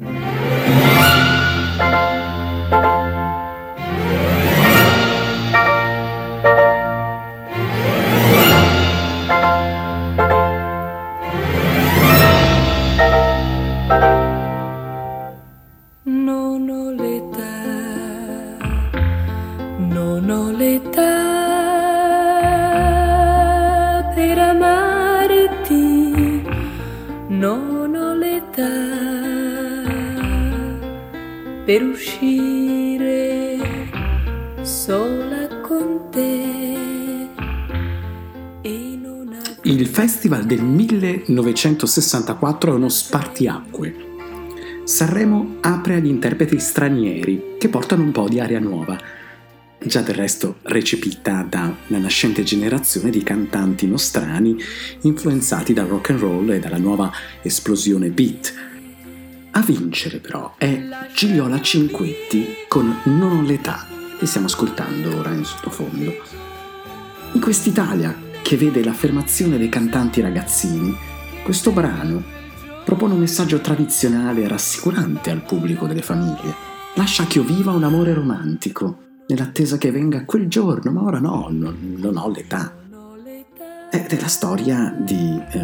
per 1964 è uno spartiacque. Sanremo apre agli interpreti stranieri che portano un po' di aria nuova, già del resto recepita da una nascente generazione di cantanti nostrani influenzati dal rock and roll e dalla nuova esplosione beat a vincere però è Gigliola Cinquetti con Non ho l'età che stiamo ascoltando ora in sottofondo. In quest'Italia che vede l'affermazione dei cantanti ragazzini, questo brano propone un messaggio tradizionale e rassicurante al pubblico delle famiglie. Lascia che io viva un amore romantico, nell'attesa che venga quel giorno, ma ora no, non, non ho l'età. Ed è la storia di eh,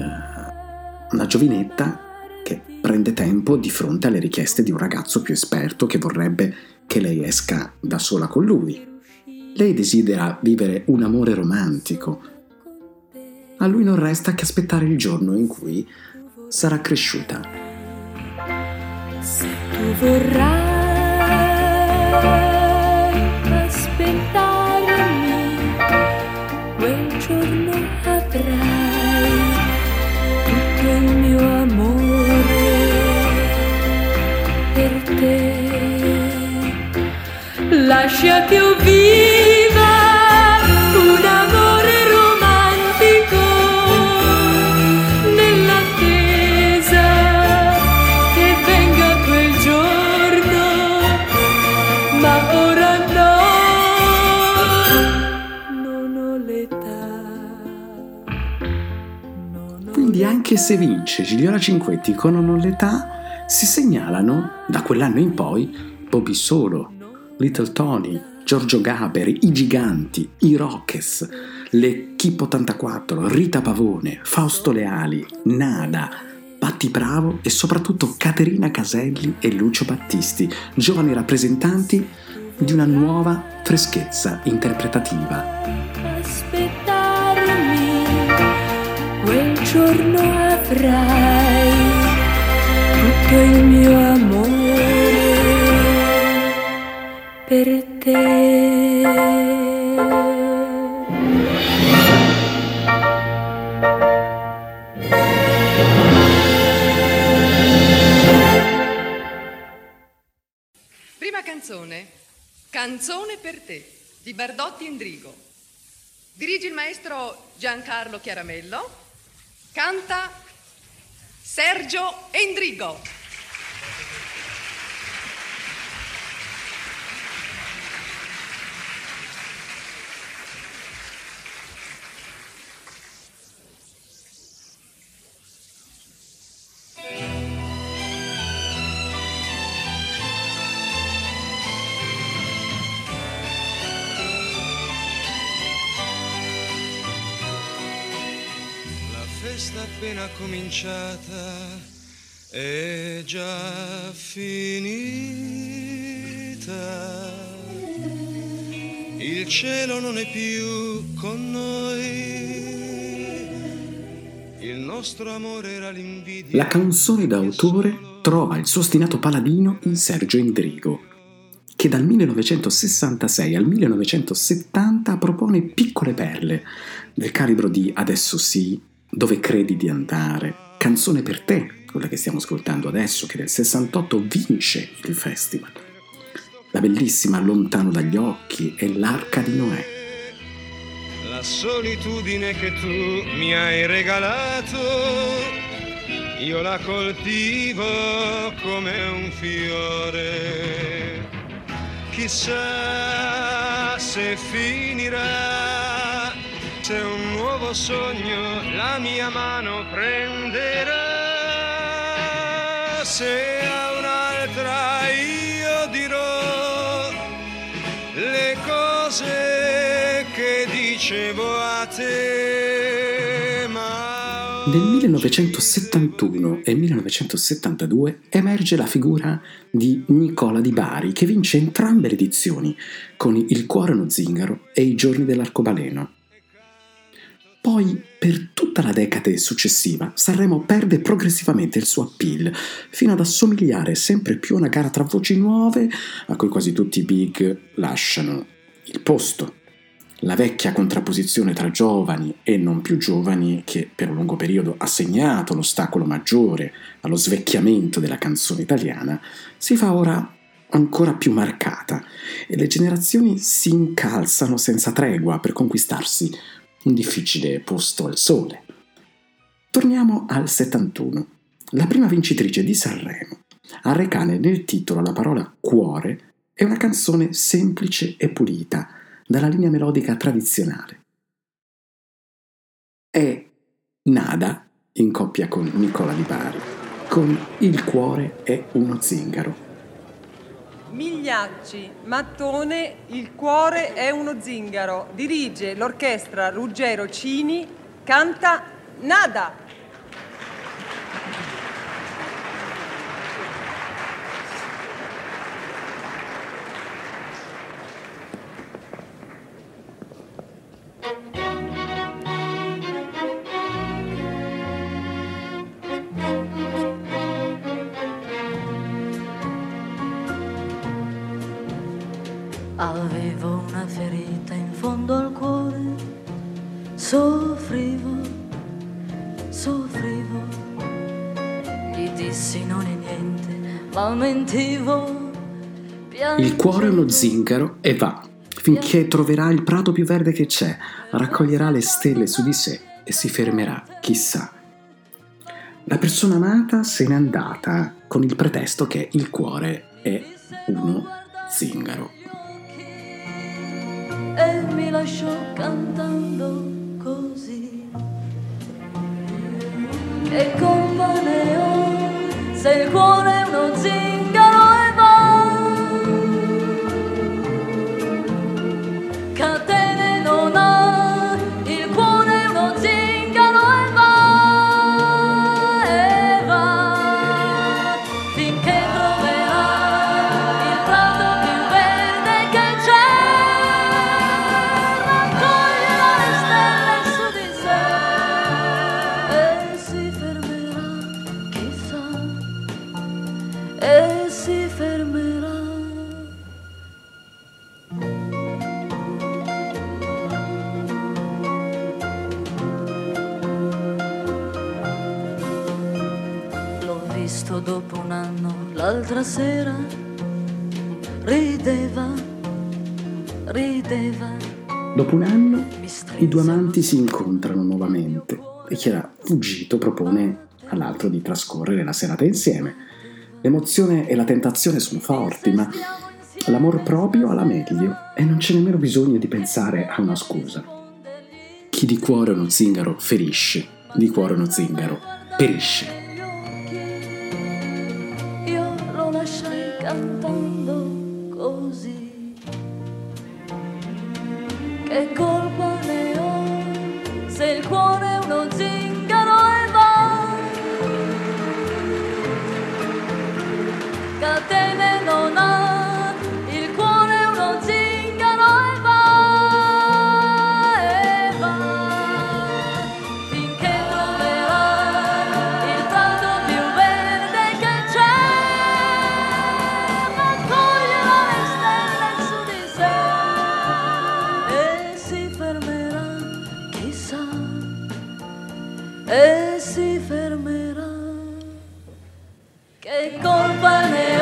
una giovinetta che prende tempo di fronte alle richieste di un ragazzo più esperto che vorrebbe che lei esca da sola con lui. Lei desidera vivere un amore romantico. A lui non resta che aspettare il giorno in cui sarà cresciuta. Se tu vorrai lascia che io viva se vince Gigliola Cinquetti con Non l'età, si segnalano da quell'anno in poi Bobby Solo, Little Tony, Giorgio Gaberi, I Giganti, I Rockes, l'Equipe 84, Rita Pavone, Fausto Leali, Nada, Patti Bravo e soprattutto Caterina Caselli e Lucio Battisti, giovani rappresentanti di una nuova freschezza interpretativa. Giorno avrai tutto il mio amore per te. Prima canzone, Canzone per te, di Bardotti Endrigo. Dirige il maestro Giancarlo Chiaramello, canta Sergio Endrigo. Cominciata è già finita. Il cielo non è più con noi. Il nostro amore era l'invidia. La canzone d'autore trova il suo ostinato paladino in Sergio Endrigo, che dal 1966 al 1970 propone piccole perle del calibro di Adesso sì, dove credi di andare? Canzone per te, quella che stiamo ascoltando adesso, che nel 68 vince il festival. La bellissima Lontano dagli occhi e l'arca di Noè. La solitudine che tu mi hai regalato, io la coltivo come un fiore. Chissà se finirà se un nuovo sogno la mia mano prenderà, se a una pietra io dirò le cose che dicevo a te. Ma Nel 1971 e 1972 emerge la figura di Nicola Di Bari che vince entrambe le edizioni con Il cuore uno zingaro e I giorni dell'arcobaleno. Poi, per tutta la decade successiva, Sanremo perde progressivamente il suo appeal, fino ad assomigliare sempre più a una gara tra voci nuove a cui quasi tutti i big lasciano il posto. La vecchia contrapposizione tra giovani e non più giovani, che per un lungo periodo ha segnato l'ostacolo maggiore allo svecchiamento della canzone italiana, si fa ora ancora più marcata e le generazioni si incalzano senza tregua per conquistarsi un difficile posto al sole. Torniamo al 71. La prima vincitrice di Sanremo a recare nel titolo la parola cuore è una canzone semplice e pulita, dalla linea melodica tradizionale. È Nada in coppia con Nicola Di Bari, con Il cuore è uno zingaro. Migliacci, mattone, il cuore è uno zingaro. Dirige l'orchestra Ruggero Cini, canta Nada. Il cuore è uno zingaro e va, finché troverà il prato più verde che c'è, raccoglierà le stelle su di sé e si fermerà, chissà. La persona amata se n'è andata con il pretesto che il cuore è uno zingaro. E mi lasciò cantando così. Ne ho se il cuore amanti si incontrano nuovamente e chi era fuggito propone all'altro di trascorrere la serata insieme. L'emozione e la tentazione sono forti, ma l'amor proprio ha la meglio e non c'è nemmeno bisogno di pensare a una scusa. Chi di cuore uno zingaro ferisce, di cuore uno zingaro perisce. Io lo lasciai cantando così. Che colpa Che colpa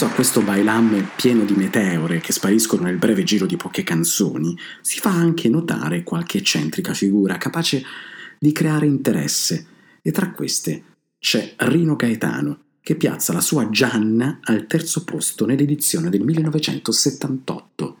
mezzo a questo bailam pieno di meteore che spariscono nel breve giro di poche canzoni, si fa anche notare qualche eccentrica figura capace di creare interesse, e tra queste c'è Rino Gaetano, che piazza la sua Gianna al terzo posto nell'edizione del 1978.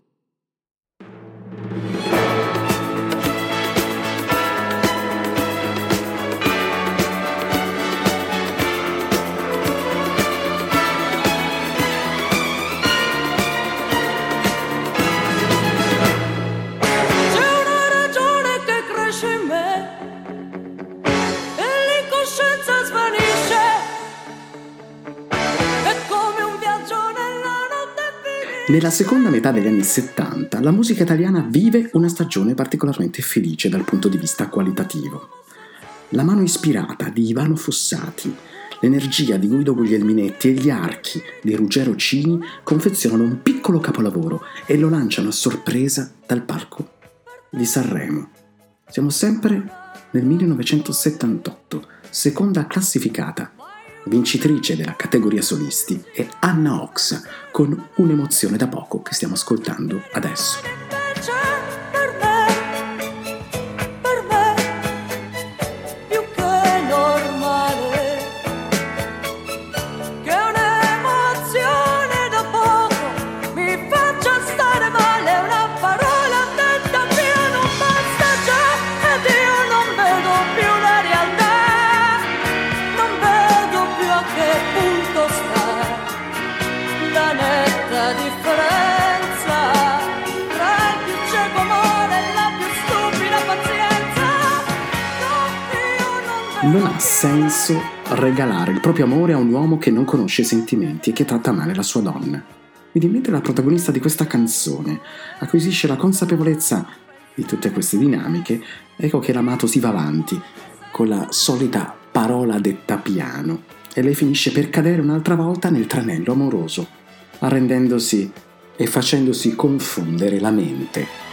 Nella seconda metà degli anni 70 la musica italiana vive una stagione particolarmente felice dal punto di vista qualitativo. La mano ispirata di Ivano Fossati, l'energia di Guido Guglielminetti e gli archi di Ruggero Cini confezionano un piccolo capolavoro e lo lanciano a sorpresa dal palco di Sanremo. Siamo sempre nel 1978, seconda classificata. Vincitrice della categoria solisti è Anna Ox con un'emozione da poco che stiamo ascoltando adesso. Senso regalare il proprio amore a un uomo che non conosce i sentimenti e che tratta male la sua donna. Viene in mente la protagonista di questa canzone, acquisisce la consapevolezza di tutte queste dinamiche, ecco che l'amato si va avanti con la solita parola detta piano e lei finisce per cadere un'altra volta nel tranello amoroso, arrendendosi e facendosi confondere la mente.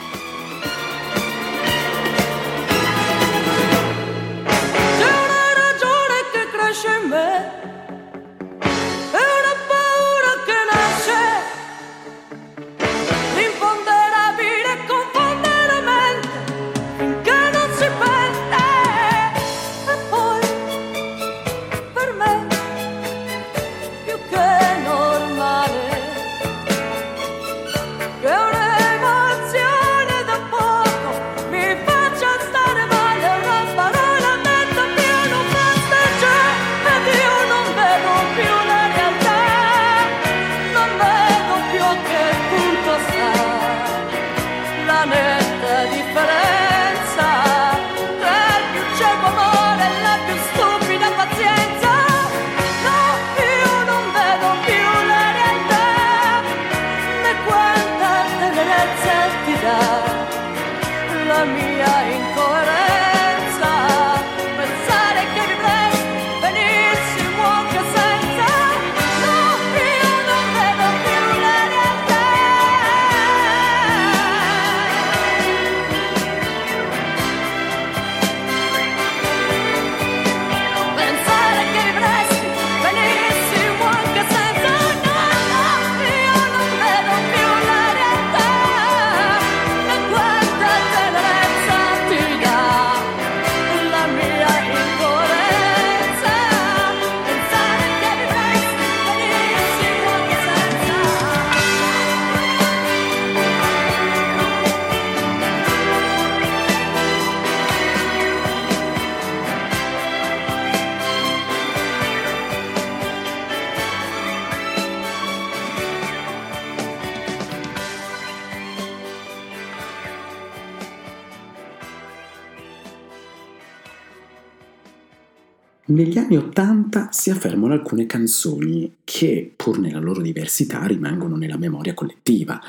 Negli anni Ottanta si affermano alcune canzoni che, pur nella loro diversità, rimangono nella memoria collettiva.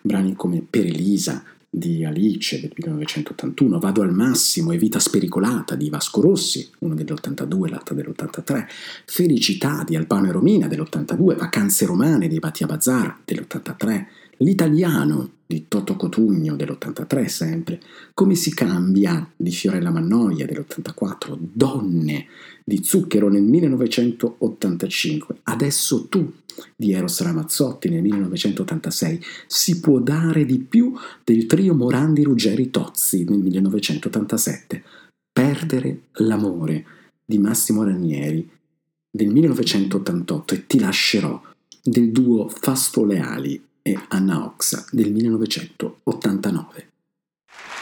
Brani come Per Elisa di Alice del 1981, Vado al massimo e Vita spericolata di Vasco Rossi, uno dell'82, l'altro dell'83, Felicità di Albano e Romina dell'82, Vacanze romane di Batia Bazar dell'83, L'italiano di Toto Cotugno dell'83 sempre, Come si cambia di Fiorella Mannoia dell'84, Donne di Zucchero nel 1985, Adesso tu di Eros Ramazzotti nel 1986, Si può dare di più del trio Morandi Ruggeri Tozzi nel 1987, Perdere l'amore di Massimo Ranieri del 1988 e Ti lascerò del duo Fasto Leali e Anna Oxa del 1989.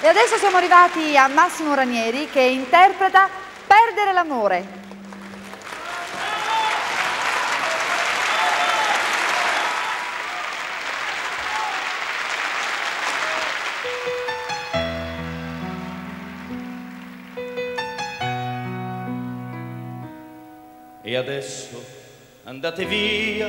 E adesso siamo arrivati a Massimo Ranieri che interpreta Perdere l'amore. E adesso andate via,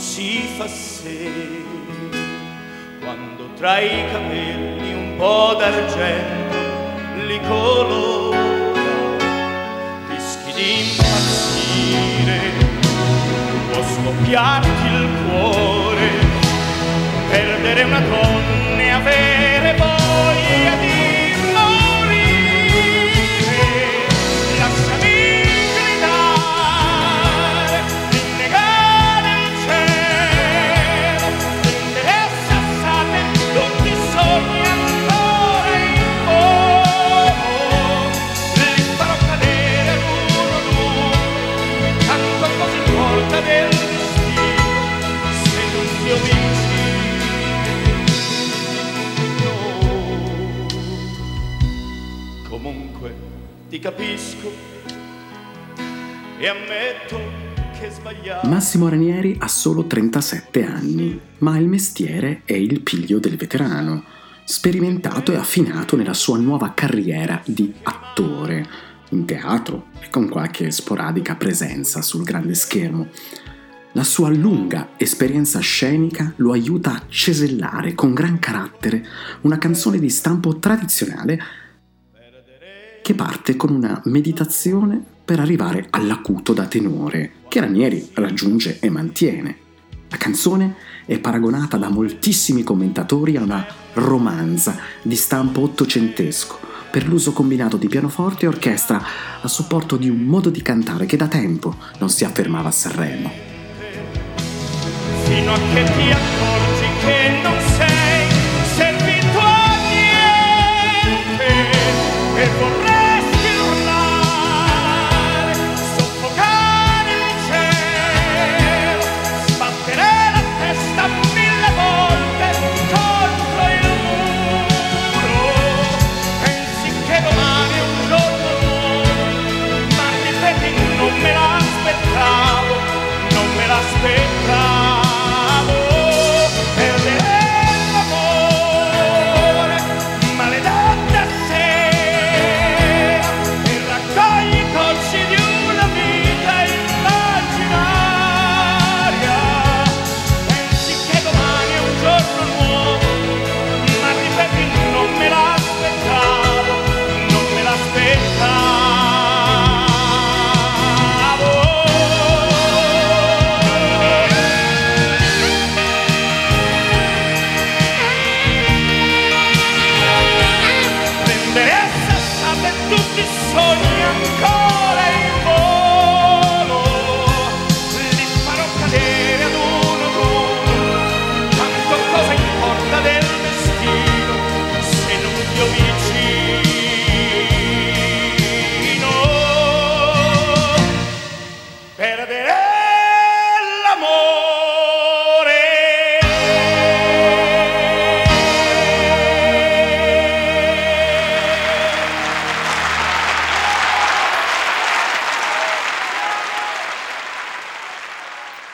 si fa sera, quando tra i capelli un po' d'argento li colora, rischi di impazzire, può scoppiarti il cuore, perdere una donna e avere capisco e ammetto che sbagliavo. Massimo Ranieri ha solo 37 anni, ma il mestiere è il piglio del veterano, sperimentato e affinato nella sua nuova carriera di attore, in teatro e con qualche sporadica presenza sul grande schermo. La sua lunga esperienza scenica lo aiuta a cesellare con gran carattere una canzone di stampo tradizionale che parte con una meditazione per arrivare all'acuto da tenore, che Ranieri raggiunge e mantiene. La canzone è paragonata da moltissimi commentatori a una romanza di stampo ottocentesco, per l'uso combinato di pianoforte e orchestra a supporto di un modo di cantare che da tempo non si affermava a Sanremo. fino a che ti accorgi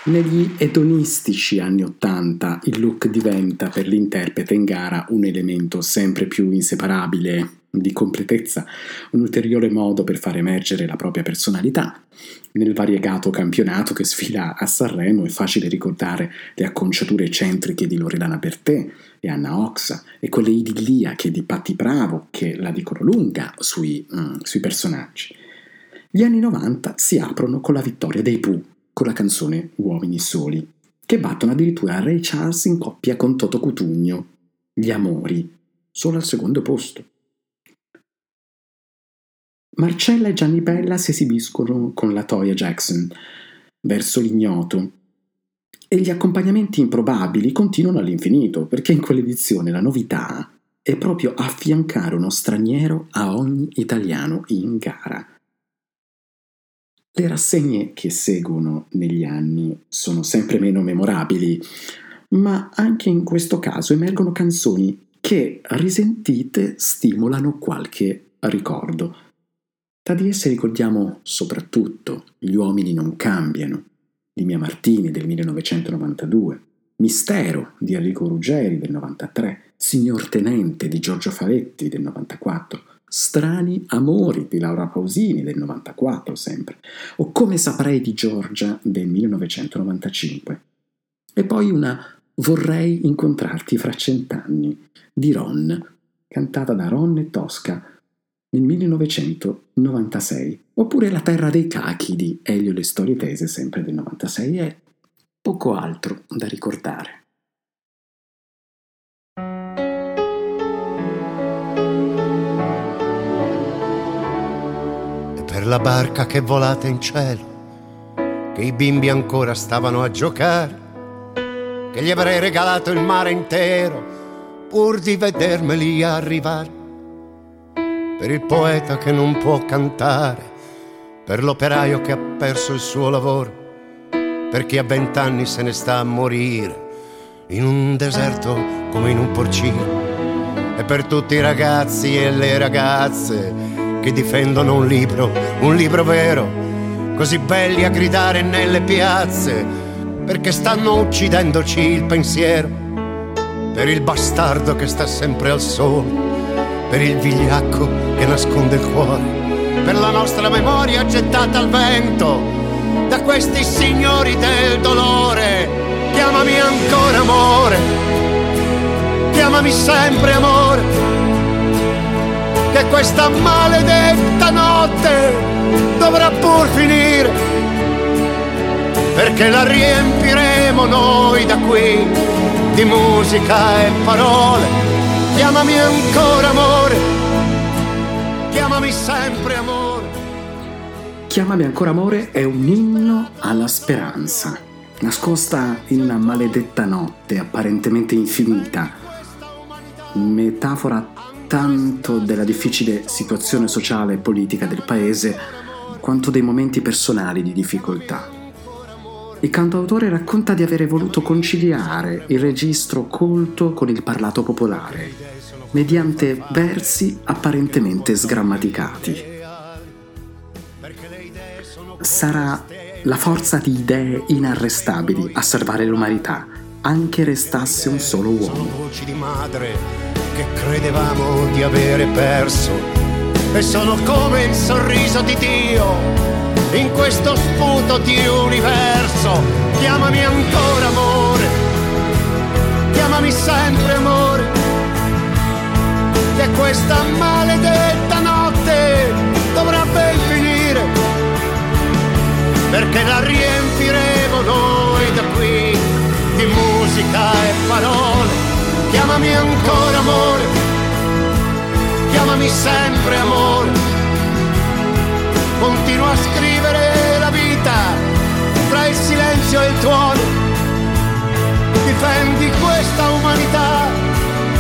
Negli edonistici anni Ottanta il look diventa per l'interprete in gara un elemento sempre più inseparabile di completezza, un ulteriore modo per far emergere la propria personalità. Nel variegato campionato che sfila a Sanremo è facile ricordare le acconciature eccentriche di Loredana Bertè e Anna Oxa e quelle idilliache di Patti Bravo che la dicono lunga sui, mm, sui personaggi. Gli anni 90 si aprono con la vittoria dei Pooh, con la canzone Uomini Soli, che battono addirittura Ray Charles in coppia con Toto Cutugno, Gli Amori, solo al secondo posto. Marcella e Gianni Bella si esibiscono con la Toya Jackson, verso l'ignoto, e gli accompagnamenti improbabili continuano all'infinito, perché in quell'edizione la novità è proprio affiancare uno straniero a ogni italiano in gara. Le rassegne che seguono negli anni sono sempre meno memorabili, ma anche in questo caso emergono canzoni che, risentite, stimolano qualche ricordo. Tra di esse ricordiamo soprattutto Gli uomini non cambiano di Mia Martini del 1992, Mistero di Enrico Ruggeri del 93, Signor Tenente di Giorgio Favetti del 94, Strani amori di Laura Pausini del 94 sempre, o Come saprei di Giorgia del 1995. E poi una Vorrei incontrarti fra cent'anni di Ron, cantata da Ron e Tosca nel 1996, oppure La terra dei cachi di Elio Le Storie Tese, sempre del 96, e poco altro da ricordare. La barca che volate in cielo, che i bimbi ancora stavano a giocare, che gli avrei regalato il mare intero pur di vedermeli arrivare. Per il poeta che non può cantare, per l'operaio che ha perso il suo lavoro, per chi a vent'anni se ne sta a morire in un deserto come in un porcino, e per tutti i ragazzi e le ragazze che difendono un libro, un libro vero, così belli a gridare nelle piazze, perché stanno uccidendoci il pensiero, per il bastardo che sta sempre al sole per il vigliacco che nasconde il cuore, per la nostra memoria gettata al vento da questi signori del dolore. Chiamami ancora amore, chiamami sempre amore, che questa maledetta notte dovrà pur finire, perché la riempiremo noi da qui di musica e parole Chiamami ancora amore, chiamami sempre amore. Chiamami ancora amore è un inno alla speranza, nascosta in una maledetta notte apparentemente infinita, metafora tanto della difficile situazione sociale e politica del paese quanto dei momenti personali di difficoltà. Il cantautore racconta di avere voluto conciliare il registro colto con il parlato popolare, mediante versi apparentemente sgrammaticati. Sarà la forza di idee inarrestabili a salvare l'umanità, anche restasse un solo uomo. Che credevamo di avere perso e sono come il sorriso di Dio in questo sputo di universo. Chiamami ancora amore, chiamami sempre amore, che questa maledetta notte dovrà ben finire, perché la riempiremo noi da qui di musica e parole. Chiamami ancora amore, chiamami sempre amore continua a scrivere la vita tra il silenzio e il tuono. Difendi questa umanità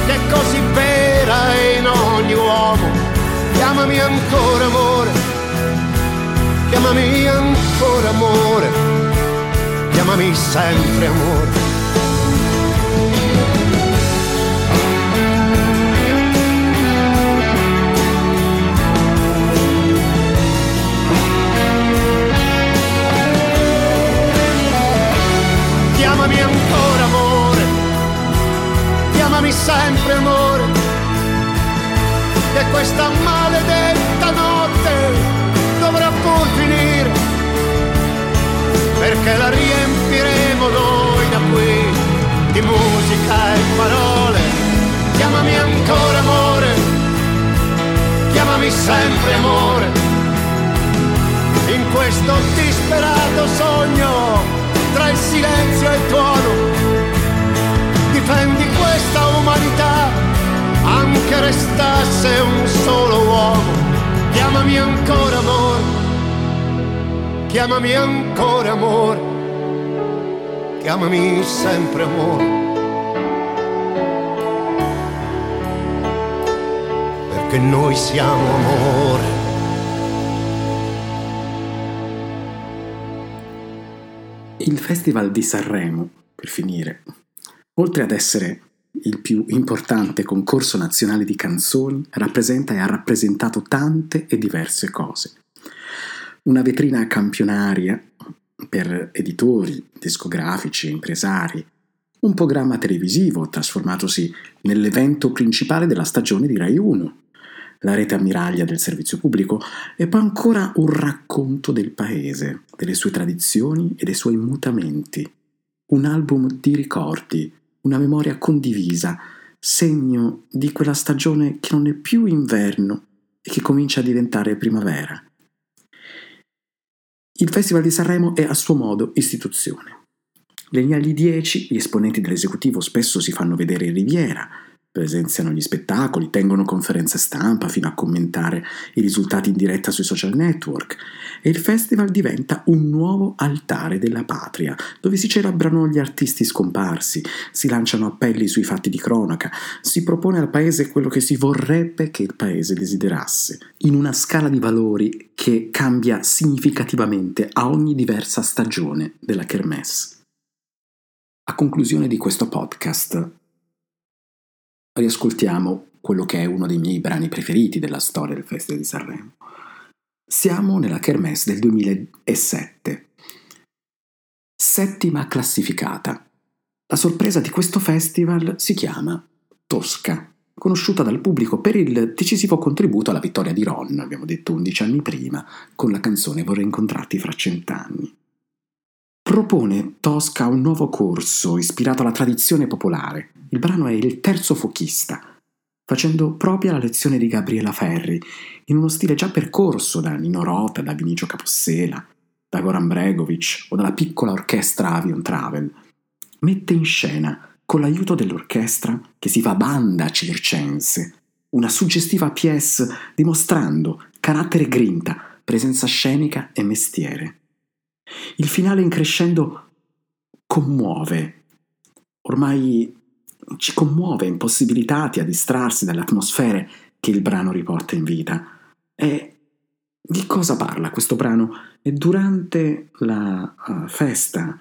che è così vera in ogni uomo. Chiamami ancora amore, chiamami ancora amore, chiamami sempre amore. chiamami ancora amore, chiamami sempre amore, che questa maledetta notte dovrà pur finire, perché la riempiremo noi da qui di musica e parole, chiamami ancora amore, chiamami sempre amore, in questo disperato sogno tra il silenzio e il tuono difendi questa umanità, anche restasse un solo uomo. Chiamami ancora amore, chiamami ancora amore, chiamami sempre amore. Perché noi siamo amore. Il Festival di Sanremo, per finire, oltre ad essere il più importante concorso nazionale di canzoni, rappresenta e ha rappresentato tante e diverse cose. Una vetrina campionaria per editori, discografici impresari, un programma televisivo trasformatosi nell'evento principale della stagione di Rai 1, la rete ammiraglia del servizio pubblico e poi ancora un racconto del paese, delle sue tradizioni e dei suoi mutamenti, un album di ricordi, una memoria condivisa, segno di quella stagione che non è più inverno e che comincia a diventare primavera. Il Festival di Sanremo è a suo modo istituzione. Negli anni 10 gli esponenti dell'esecutivo spesso si fanno vedere in riviera, presenziano gli spettacoli, tengono conferenze stampa fino a commentare i risultati in diretta sui social network e il festival diventa un nuovo altare della patria, dove si celebrano gli artisti scomparsi, si lanciano appelli sui fatti di cronaca, si propone al paese quello che si vorrebbe che il paese desiderasse, in una scala di valori che cambia significativamente a ogni diversa stagione della Kermesse. A conclusione di questo podcast riascoltiamo quello che è uno dei miei brani preferiti della storia del Festival di Sanremo. Siamo nella Kermesse del 2007. Settima classificata. La sorpresa di questo festival si chiama Tosca, conosciuta dal pubblico per il decisivo contributo alla vittoria di Ron, abbiamo detto 11 anni prima, con la canzone Vorrei incontrarti fra cent'anni. Propone Tosca un nuovo corso ispirato alla tradizione popolare, il brano è Il terzo fochista, facendo propria la lezione di Gabriela Ferri, in uno stile già percorso da Nino Rota, da Vinicio Capossela, da Goran Bregovic o dalla piccola orchestra Avion Travel. Mette in scena, con l'aiuto dell'orchestra, che si fa banda circense, una suggestiva pièce dimostrando carattere grinta, presenza scenica e mestiere. Il finale in crescendo commuove. Ormai ci commuove, impossibilitati a distrarsi dalle atmosfere che il brano riporta in vita. E di cosa parla questo brano? E durante la uh, festa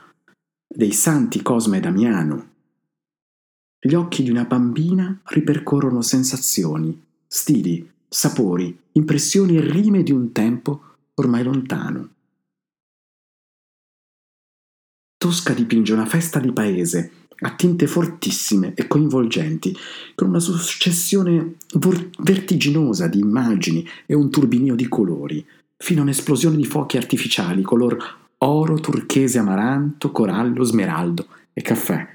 dei santi Cosme e Damiano, gli occhi di una bambina ripercorrono sensazioni, stili, sapori, impressioni e rime di un tempo ormai lontano. Tosca dipinge una festa di paese a tinte fortissime e coinvolgenti, con una successione vor- vertiginosa di immagini e un turbinio di colori, fino a un'esplosione di fuochi artificiali color oro, turchese, amaranto, corallo, smeraldo e caffè,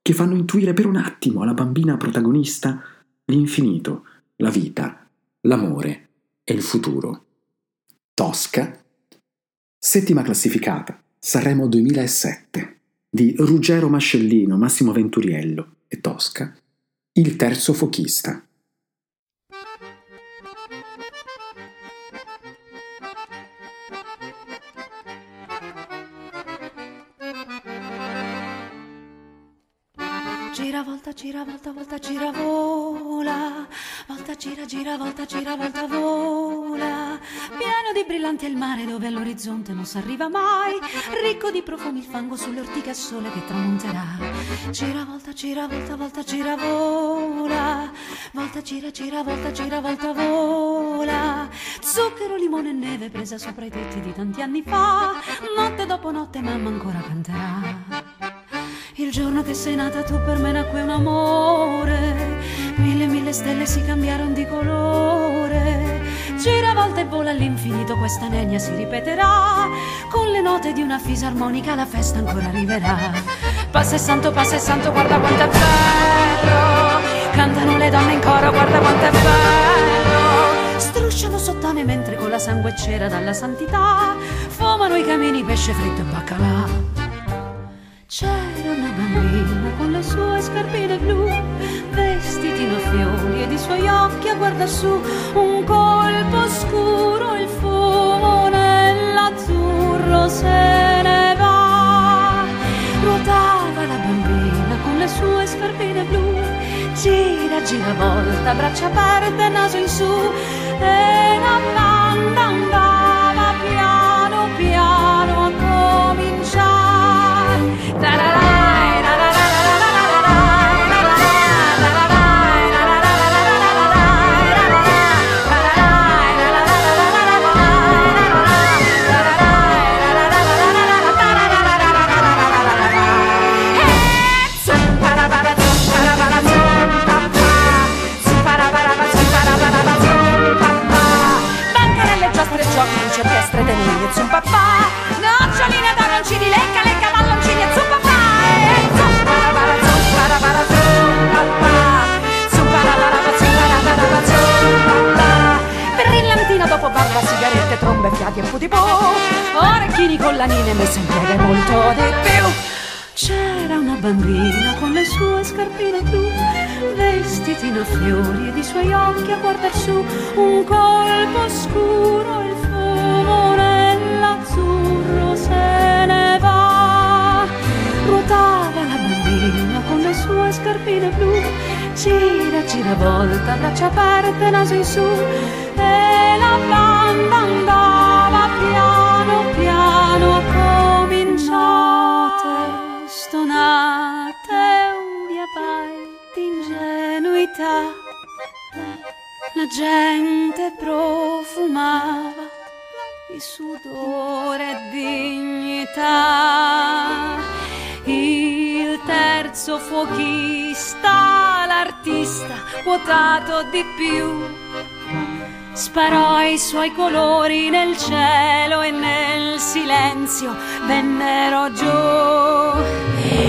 che fanno intuire per un attimo alla bambina protagonista l'infinito, la vita, l'amore e il futuro. Tosca, settima classificata, Sanremo 2007 di Ruggero Mascellino, Massimo Venturiello e Tosca, Il terzo fochista. Gira, volta, gira, volta, volta, gira, vola. Volta, gira, gira, volta, gira, volta, vola. Pieno di brillanti è il mare dove all'orizzonte non si arriva mai. Ricco di profumi il fango sulle ortiche a sole che tramonterà. Gira, volta, gira, volta, volta, gira, vola. Volta, gira, gira, volta, gira, volta, vola. Zucchero, limone e neve presa sopra i tetti di tanti anni fa. Notte dopo notte mamma ancora canterà. Il giorno che sei nata tu per me nacque un amore. Mille, mille stelle si cambiarono di colore. Gira a volte e vola all'infinito, questa nenia si ripeterà. Con le note di una fisarmonica la festa ancora arriverà. Passa e santo, passa e santo, guarda quanto è bello. Cantano le donne in coro, guarda quanto è bello. Strusciano sottane mentre con la sangue cera dalla santità fumano i camini pesce fritto e baccalà. C'era una bambina con le sue scarpine blu, vestitino fiori ed i suoi occhi a guardar su, un colpo scuro, il fumo nell'azzurro se ne va. Ruotava la bambina con le sue scarpine blu, gira, gira, volta, braccia aperte, naso in su, e la banda andava da da da. Trombe, fiati e putipù Orecchini, collanine, messe in piega e molto di più. C'era una bambina con le sue scarpine blu, vestitino a fiori ed i suoi occhi a guardar su, un colpo scuro, il fumo nell'azzurro se ne va. Ruotava la bambina con le sue scarpine blu, gira, gira, volta, braccia aperte, naso in su, e la banda andava la gente profumava di sudore e dignità il terzo fuochista l'artista quotato di più Sparò i suoi colori nel cielo e nel silenzio vennero giù.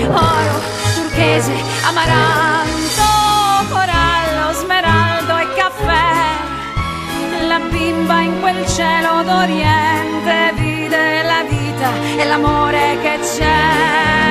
Oro, turchese, amaranto, bimba in quel cielo d'oriente vide la vita e l'amore che c'è.